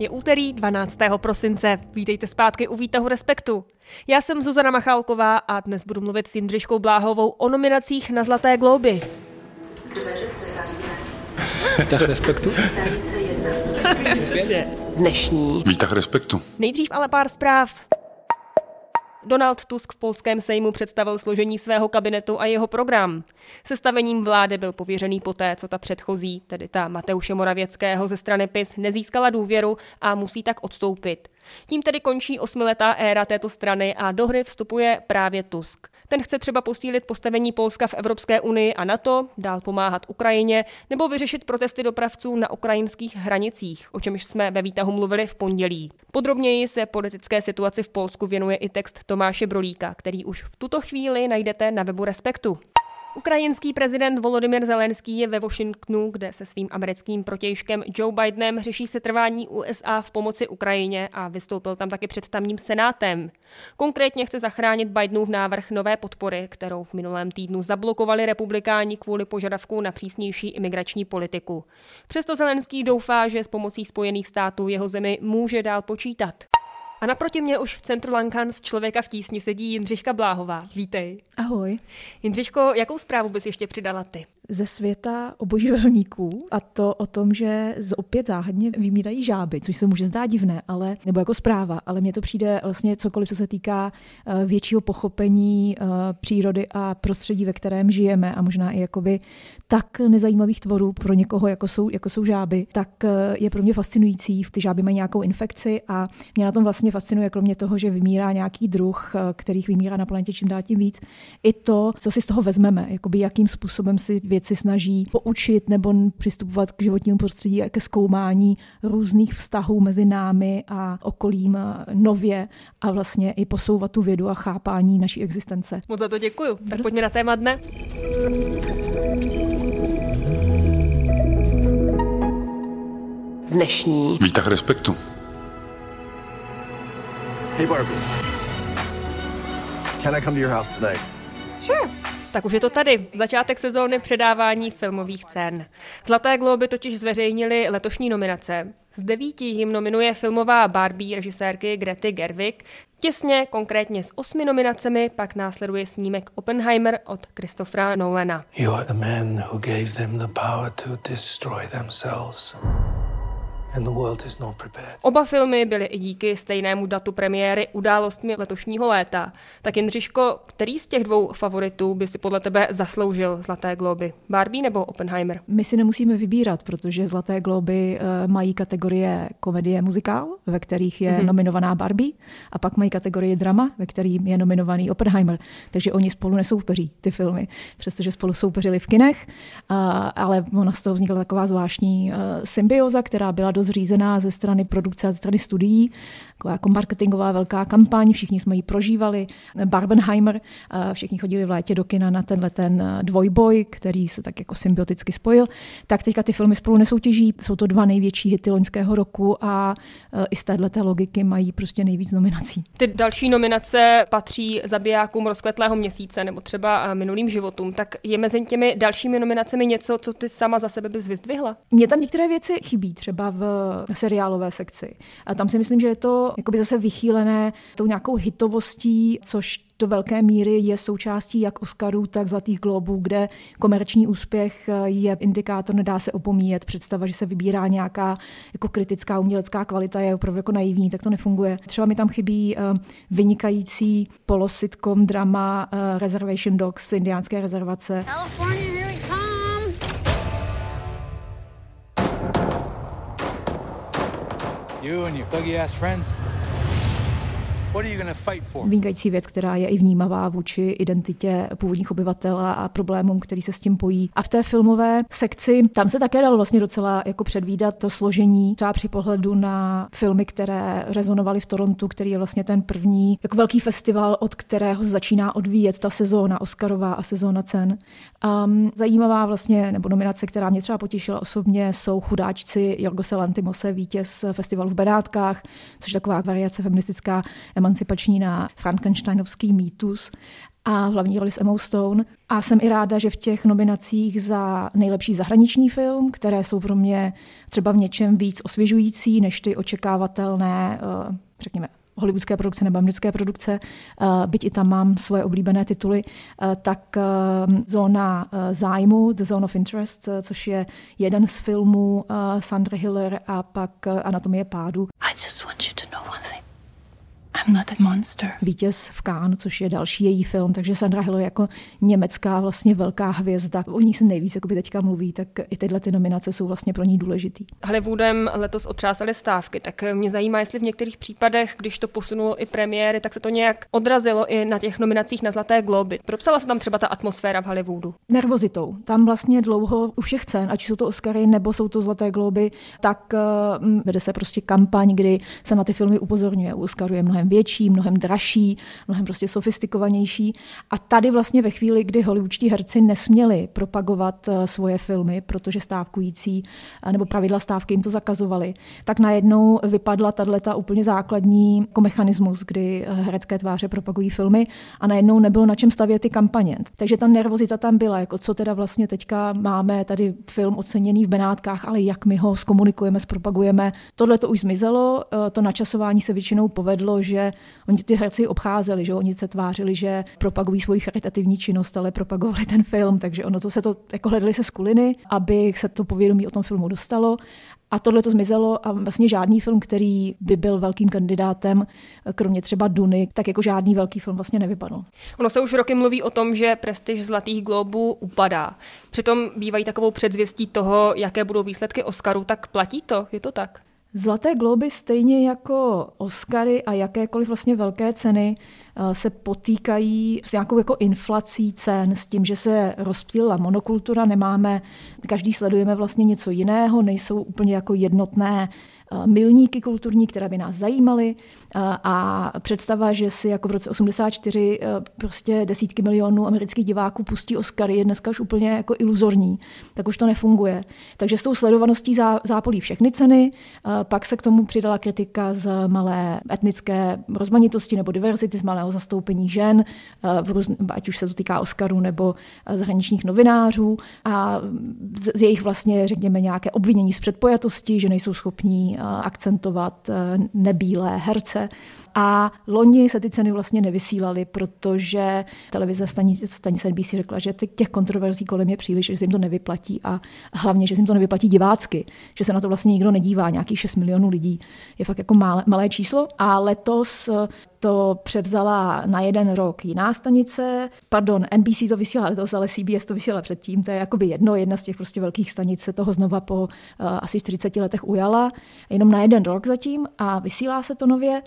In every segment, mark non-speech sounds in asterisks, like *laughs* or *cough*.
Je úterý 12. prosince. Vítejte zpátky u výtahu Respektu. Já jsem Zuzana Machálková a dnes budu mluvit s Jindřiškou Bláhovou o nominacích na Zlaté globy. Výtah Respektu? Dnešní Výtah respektu. Nejdřív ale pár zpráv. Donald Tusk v polském sejmu představil složení svého kabinetu a jeho program. Sestavením vlády byl pověřený poté, co ta předchozí, tedy ta Mateuše Moravěckého ze strany PIS, nezískala důvěru a musí tak odstoupit. Tím tedy končí osmiletá éra této strany a do hry vstupuje právě Tusk. Ten chce třeba posílit postavení Polska v Evropské unii a NATO, dál pomáhat Ukrajině nebo vyřešit protesty dopravců na ukrajinských hranicích, o čemž jsme ve výtahu mluvili v pondělí. Podrobněji se politické situaci v Polsku věnuje i text Tomáše Brolíka, který už v tuto chvíli najdete na webu Respektu. Ukrajinský prezident Volodymyr Zelenský je ve Washingtonu, kde se svým americkým protějškem Joe Bidenem řeší setrvání USA v pomoci Ukrajině a vystoupil tam taky před tamním senátem. Konkrétně chce zachránit Bidenův návrh nové podpory, kterou v minulém týdnu zablokovali republikáni kvůli požadavku na přísnější imigrační politiku. Přesto Zelenský doufá, že s pomocí Spojených států jeho zemi může dál počítat. A naproti mě už v centru Lankans člověka v tísni sedí Jindřiška Bláhová. Vítej. Ahoj. Jindřiško, jakou zprávu bys ještě přidala ty? Ze světa obojživelníků a to o tom, že opět záhadně vymírají žáby, což se může zdát divné, ale, nebo jako zpráva, ale mně to přijde vlastně cokoliv, co se týká eh, většího pochopení eh, přírody a prostředí, ve kterém žijeme a možná i jakoby tak nezajímavých tvorů pro někoho, jako jsou, jako jsou žáby, tak eh, je pro mě fascinující. Ty žáby mají nějakou infekci a mě na tom vlastně fascinuje, kromě toho, že vymírá nějaký druh, kterých vymírá na planetě čím dál tím víc, i to, co si z toho vezmeme, jakoby jakým způsobem si věci snaží poučit nebo přistupovat k životnímu prostředí a ke zkoumání různých vztahů mezi námi a okolím nově a vlastně i posouvat tu vědu a chápání naší existence. Moc za to děkuju. Tak pojďme na téma dne. dnešní Výtah respektu. Hey Barbie. Can I come to your house tonight? Tak už je to tady. Začátek sezóny předávání filmových cen. Zlaté globy totiž zveřejnili letošní nominace. Z devíti jim nominuje filmová Barbie režisérky Grety Gerwig. Těsně, konkrétně s osmi nominacemi, pak následuje snímek Oppenheimer od Christophera Nolana. You are the man who gave them the power to destroy themselves. Oba filmy byly i díky stejnému datu premiéry událostmi letošního léta. Tak Jindřiško, který z těch dvou favoritů by si podle tebe zasloužil Zlaté globy? Barbie nebo Oppenheimer? My si nemusíme vybírat, protože Zlaté globy eh, mají kategorie komedie muzikál, ve kterých je mm-hmm. nominovaná Barbie, a pak mají kategorie drama, ve kterým je nominovaný Oppenheimer. Takže oni spolu nesoupeří, ty filmy, přestože spolu soupeřili v kinech, a, ale ona z toho vznikla taková zvláštní uh, symbioza, která byla dost řízená ze strany produkce a ze strany studií, taková jako marketingová velká kampaň, všichni jsme ji prožívali. Barbenheimer, uh, všichni chodili v létě do kina na tenhle ten uh, dvojboj, který se tak jako symbioticky spojil. Tak teďka ty filmy spolu nesoutěží, jsou to dva největší hity loňského roku a uh, i z této logiky mají prostě nejvíc nominací. Ty další nominace patří zabijákům rozkvetlého měsíce nebo třeba eh, minulým životům. Tak je mezi těmi dalšími nominacemi něco, co ty sama za sebe bys vyzdvihla? Mně tam některé věci chybí, třeba v seriálové sekci. A tam si myslím, že je to jakoby zase vychýlené tou nějakou hitovostí, což do velké míry je součástí jak Oscarů, tak Zlatých globů, kde komerční úspěch je indikátor, nedá se opomíjet. Představa, že se vybírá nějaká jako kritická umělecká kvalita je opravdu jako naivní, tak to nefunguje. Třeba mi tam chybí uh, vynikající polositcom drama Reservation Dogs indiánské rezervace. California, You and your buggy ass friends. Vynikající věc, která je i vnímavá vůči identitě původních obyvatel a- problémům, který se s tím pojí. A v té filmové sekci, tam se také dalo vlastně docela jako předvídat to složení, třeba při pohledu na filmy, které rezonovaly v Torontu, který je vlastně ten první jako velký festival, od kterého začíná odvíjet ta sezóna Oscarová a sezóna cen. Um, zajímavá vlastně, nebo nominace, která mě třeba potěšila osobně, jsou chudáčci Jorgose Lantimose, vítěz festivalu v Benátkách, což je taková variace feministická emancipační na Frankensteinovský mýtus. a hlavní roli s Emma Stone. A jsem i ráda, že v těch nominacích za nejlepší zahraniční film, které jsou pro mě třeba v něčem víc osvěžující než ty očekávatelné, eh, řekněme, hollywoodské produkce nebo americké produkce, eh, byť i tam mám svoje oblíbené tituly, eh, tak Zóna zájmu, The Zone of Interest, což je jeden z filmů Sandra Hiller a pak Anatomie pádu. I just want you to know one thing. I'm not a monster. Vítěz v Cannes, což je další její film, takže Sandra Hiller jako německá vlastně velká hvězda. O ní se nejvíc by teďka mluví, tak i tyhle ty nominace jsou vlastně pro ní důležitý. Hollywoodem letos otřásaly stávky, tak mě zajímá, jestli v některých případech, když to posunulo i premiéry, tak se to nějak odrazilo i na těch nominacích na Zlaté globy. Propsala se tam třeba ta atmosféra v Hollywoodu? Nervozitou. Tam vlastně dlouho u všech cen, ať jsou to Oscary nebo jsou to Zlaté globy, tak uh, vede se prostě kampaň, kdy se na ty filmy upozorňuje. U Oscaru je mnohem větší, mnohem dražší, mnohem prostě sofistikovanější. A tady vlastně ve chvíli, kdy hollywoodští herci nesměli propagovat eh, svoje filmy, protože stávkující eh, nebo pravidla stávky jim to zakazovali, tak najednou vypadla tato úplně základní jako mechanismus, kdy eh, herecké tváře propagují filmy a najednou nebylo na čem stavět ty kampaně. Takže ta nervozita tam byla, jako co teda vlastně teďka máme tady film oceněný v Benátkách, ale jak my ho zkomunikujeme, zpropagujeme. Tohle to už zmizelo, to načasování se většinou povedlo, že oni ty herci obcházeli, že oni se tvářili, že propagují svoji charitativní činnost, ale propagovali ten film, takže ono to se to jako hledali se skuliny, aby se to povědomí o tom filmu dostalo. A tohle to zmizelo a vlastně žádný film, který by byl velkým kandidátem, kromě třeba Duny, tak jako žádný velký film vlastně nevypadl. Ono se už roky mluví o tom, že prestiž Zlatých globů upadá. Přitom bývají takovou předzvěstí toho, jaké budou výsledky Oscaru, tak platí to? Je to tak? Zlaté globy stejně jako Oscary a jakékoliv vlastně velké ceny se potýkají s nějakou jako inflací cen, s tím, že se rozptýlila monokultura, nemáme, každý sledujeme vlastně něco jiného, nejsou úplně jako jednotné Eh, milníky kulturní, které by nás zajímaly eh, a představa, že si jako v roce 84 eh, prostě desítky milionů amerických diváků pustí Oscary je dneska už úplně jako iluzorní, tak už to nefunguje. Takže s tou sledovaností zápolí všechny ceny, pak se k tomu přidala kritika z malé etnické rozmanitosti nebo diverzity, z malého zastoupení žen, v růz, ať už se to týká Oscarů nebo zahraničních novinářů a z jejich vlastně, řekněme, nějaké obvinění z předpojatosti, že nejsou schopní akcentovat eh, nebílé herce. A loni se ty ceny vlastně nevysílaly, protože televize stanice, NBC řekla, že těch kontroverzí kolem je příliš, že se jim to nevyplatí a hlavně, že se jim to nevyplatí divácky, že se na to vlastně nikdo nedívá, nějakých 6 milionů lidí je fakt jako malé, malé číslo. A letos to převzala na jeden rok jiná stanice. Pardon, NBC to vysílá letos, ale CBS to vysílala předtím. To je jakoby jedno, jedna z těch prostě velkých stanic se toho znova po uh, asi 40 letech ujala. Jenom na jeden rok zatím a vysílá se to nově.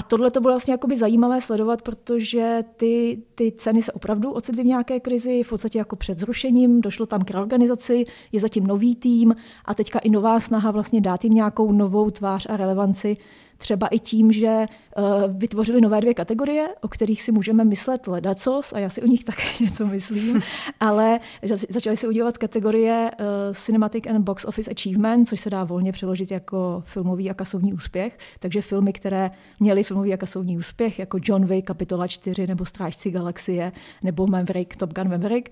A tohle to bylo vlastně jakoby zajímavé sledovat, protože ty, ty ceny se opravdu ocitly v nějaké krizi, v podstatě jako před zrušením, došlo tam k reorganizaci, je zatím nový tým a teďka i nová snaha vlastně dát jim nějakou novou tvář a relevanci třeba i tím, že uh, vytvořili nové dvě kategorie, o kterých si můžeme myslet ledacos, a já si o nich *laughs* také něco myslím, *laughs* ale začali si udělat kategorie uh, Cinematic and Box Office Achievement, což se dá volně přeložit jako filmový a kasovní úspěch. Takže filmy, které měly filmový a kasovní úspěch, jako John Wick, Kapitola 4 nebo Strážci galaxie nebo Maverick, Top Gun Maverick.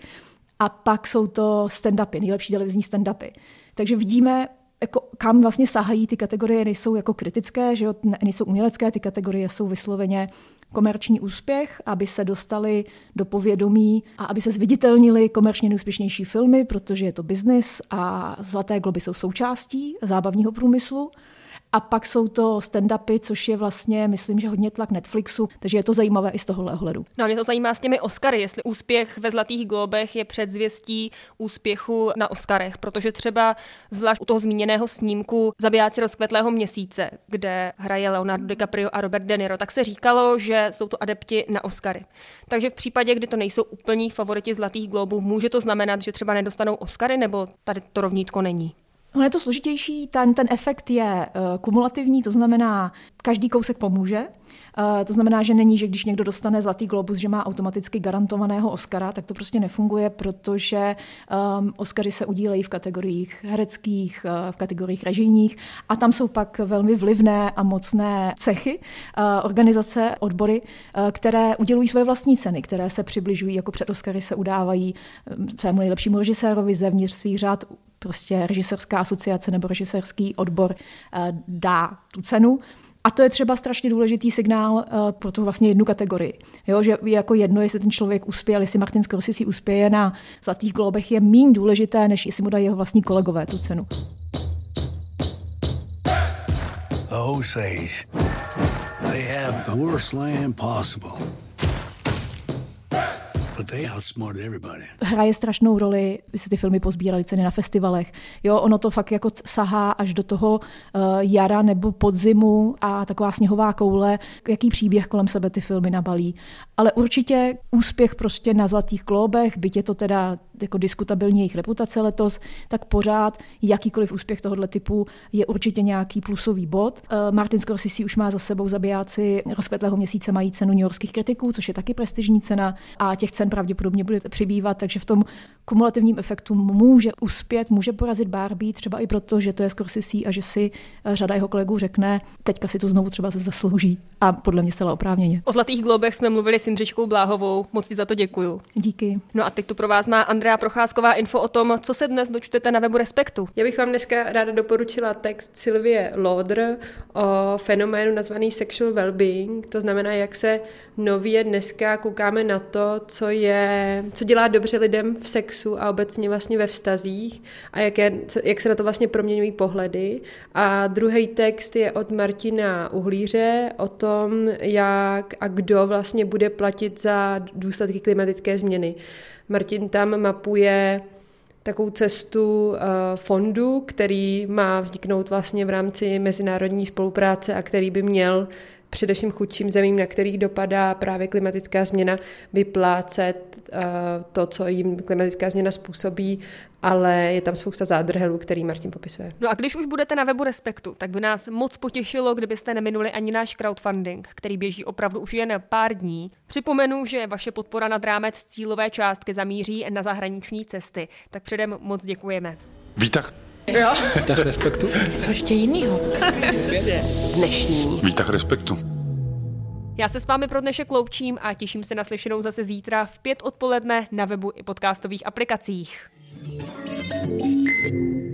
A pak jsou to stand-upy, nejlepší televizní stand-upy. Takže vidíme jako, kam vlastně sahají ty kategorie, nejsou jako kritické, že jo, nejsou umělecké, ty kategorie jsou vysloveně komerční úspěch, aby se dostali do povědomí a aby se zviditelnili komerčně nejúspěšnější filmy, protože je to biznis a Zlaté globy jsou součástí zábavního průmyslu. A pak jsou to stand-upy, což je vlastně, myslím, že hodně tlak Netflixu, takže je to zajímavé i z tohohle ohledu. No a mě to zajímá s těmi Oscary, jestli úspěch ve Zlatých globech je předzvěstí úspěchu na Oscarech, protože třeba zvlášť u toho zmíněného snímku Zabijáci rozkvetlého měsíce, kde hraje Leonardo DiCaprio a Robert De Niro, tak se říkalo, že jsou to adepti na Oscary. Takže v případě, kdy to nejsou úplní favoriti Zlatých globů, může to znamenat, že třeba nedostanou Oscary, nebo tady to rovnítko není? Ono je to složitější, ten, ten efekt je uh, kumulativní, to znamená, každý kousek pomůže. Uh, to znamená, že není, že když někdo dostane Zlatý globus, že má automaticky garantovaného Oscara, tak to prostě nefunguje, protože um, Oscary se udílejí v kategoriích hereckých, uh, v kategoriích režijních a tam jsou pak velmi vlivné a mocné cechy, uh, organizace, odbory, uh, které udělují svoje vlastní ceny, které se přibližují, jako před Oscary se udávají um, svému nejlepšímu režisérovi zevnitř svých řád prostě režisérská asociace nebo režisérský odbor dá tu cenu. A to je třeba strašně důležitý signál uh, pro tu vlastně jednu kategorii. Jo, že jako jedno, jestli ten člověk uspěje, jestli Martin Scorsese uspěje na Zlatých globech, je méně důležité, než jestli mu dají jeho vlastní kolegové tu cenu. Osage, they have the worst land possible. Hraje strašnou roli, vy si ty filmy pozbírali ceny na festivalech. Jo, ono to fakt jako sahá až do toho uh, jara nebo podzimu a taková sněhová koule, jaký příběh kolem sebe ty filmy nabalí. Ale určitě úspěch prostě na Zlatých klóbech, byť je to teda jako diskutabilní jejich reputace letos, tak pořád jakýkoliv úspěch tohoto typu je určitě nějaký plusový bod. Uh, Martin Scorsese už má za sebou zabijáci rozkvetlého měsíce mají cenu New Yorkských kritiků, což je taky prestižní cena a těch cen pravděpodobně bude přibývat, takže v tom kumulativním efektu může uspět, může porazit Barbie, třeba i proto, že to je Scorsese a že si eh, řada jeho kolegů řekne, teďka si to znovu třeba se zaslouží. A podle mě zcela oprávněně. O Zlatých globech jsme mluvili s Jindřiškou Bláhovou, moc ti za to děkuju. Díky. No a teď tu pro vás má Andrea Procházková info o tom, co se dnes dočtete na webu Respektu. Já bych vám dneska ráda doporučila text Sylvie Lauder o fenoménu nazvaný sexual well-being, to znamená, jak se nově dneska koukáme na to, co je, co dělá dobře lidem v sexu a obecně vlastně ve vztazích a jak, je, jak se na to vlastně proměňují pohledy. A druhý text je od Martina Uhlíře o tom, jak a kdo vlastně bude platit za důsledky klimatické změny. Martin tam mapuje takovou cestu uh, fondu, který má vzniknout vlastně v rámci mezinárodní spolupráce a který by měl především chudším zemím, na kterých dopadá právě klimatická změna, vyplácet uh, to, co jim klimatická změna způsobí, ale je tam spousta zádrhelů, který Martin popisuje. No a když už budete na webu Respektu, tak by nás moc potěšilo, kdybyste neminuli ani náš crowdfunding, který běží opravdu už jen pár dní. Připomenu, že vaše podpora nad rámec cílové částky zamíří na zahraniční cesty, tak předem moc děkujeme. Vítah. Jo. Vítah respektu. Co ještě jinýho? Dnešní. Vítah respektu. Já se s vámi pro dnešek loučím a těším se na slyšenou zase zítra v pět odpoledne na webu i podcastových aplikacích. thank you